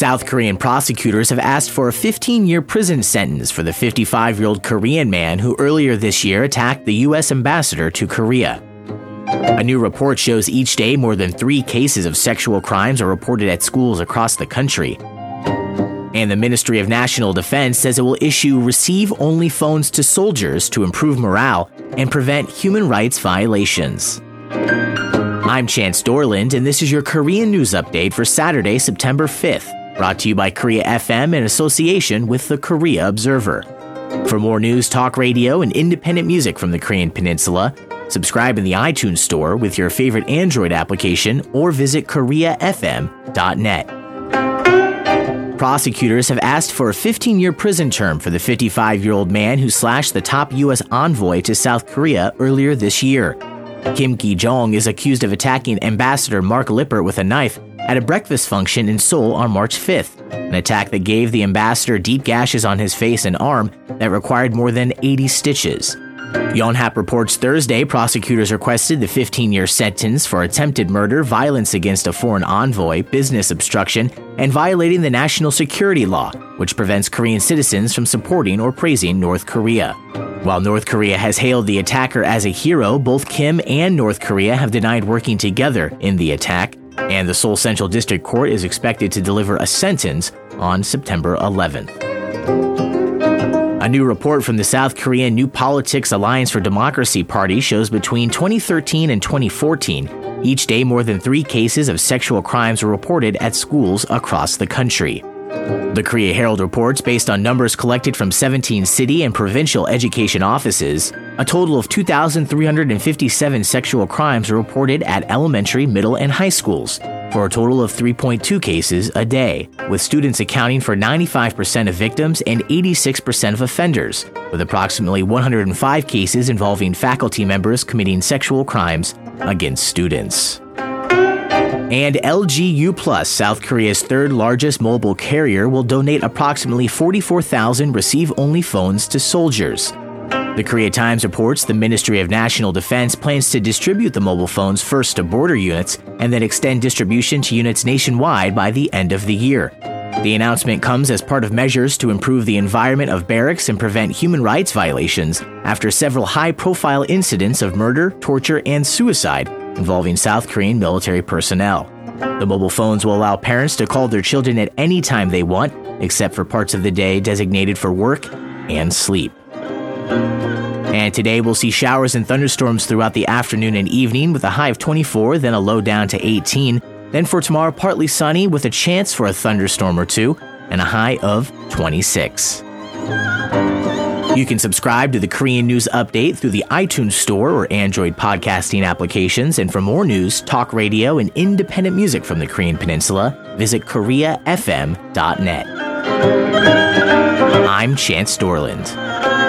South Korean prosecutors have asked for a 15 year prison sentence for the 55 year old Korean man who earlier this year attacked the U.S. ambassador to Korea. A new report shows each day more than three cases of sexual crimes are reported at schools across the country. And the Ministry of National Defense says it will issue receive only phones to soldiers to improve morale and prevent human rights violations. I'm Chance Dorland, and this is your Korean news update for Saturday, September 5th, brought to you by Korea FM in association with the Korea Observer. For more news, talk radio, and independent music from the Korean Peninsula, subscribe in the iTunes Store with your favorite Android application or visit KoreaFM.net. Prosecutors have asked for a 15 year prison term for the 55 year old man who slashed the top U.S. envoy to South Korea earlier this year. Kim Ki Jong is accused of attacking Ambassador Mark Lippert with a knife at a breakfast function in Seoul on March 5th, an attack that gave the ambassador deep gashes on his face and arm that required more than 80 stitches. Yonhap reports Thursday prosecutors requested the 15 year sentence for attempted murder, violence against a foreign envoy, business obstruction, and violating the national security law, which prevents Korean citizens from supporting or praising North Korea. While North Korea has hailed the attacker as a hero, both Kim and North Korea have denied working together in the attack, and the Seoul Central District Court is expected to deliver a sentence on September 11th. A new report from the South Korean New Politics Alliance for Democracy Party shows between 2013 and 2014, each day more than three cases of sexual crimes were reported at schools across the country. The Korea Herald reports, based on numbers collected from 17 city and provincial education offices, a total of 2,357 sexual crimes were reported at elementary, middle, and high schools, for a total of 3.2 cases a day, with students accounting for 95% of victims and 86% of offenders, with approximately 105 cases involving faculty members committing sexual crimes against students. And LGU Plus, South Korea's third largest mobile carrier, will donate approximately 44,000 receive only phones to soldiers. The Korea Times reports the Ministry of National Defense plans to distribute the mobile phones first to border units and then extend distribution to units nationwide by the end of the year. The announcement comes as part of measures to improve the environment of barracks and prevent human rights violations after several high profile incidents of murder, torture, and suicide involving South Korean military personnel. The mobile phones will allow parents to call their children at any time they want, except for parts of the day designated for work and sleep. And today we'll see showers and thunderstorms throughout the afternoon and evening with a high of 24, then a low down to 18. Then for tomorrow, partly sunny with a chance for a thunderstorm or two and a high of 26. You can subscribe to the Korean News Update through the iTunes Store or Android podcasting applications. And for more news, talk radio, and independent music from the Korean Peninsula, visit KoreaFM.net. I'm Chance Dorland.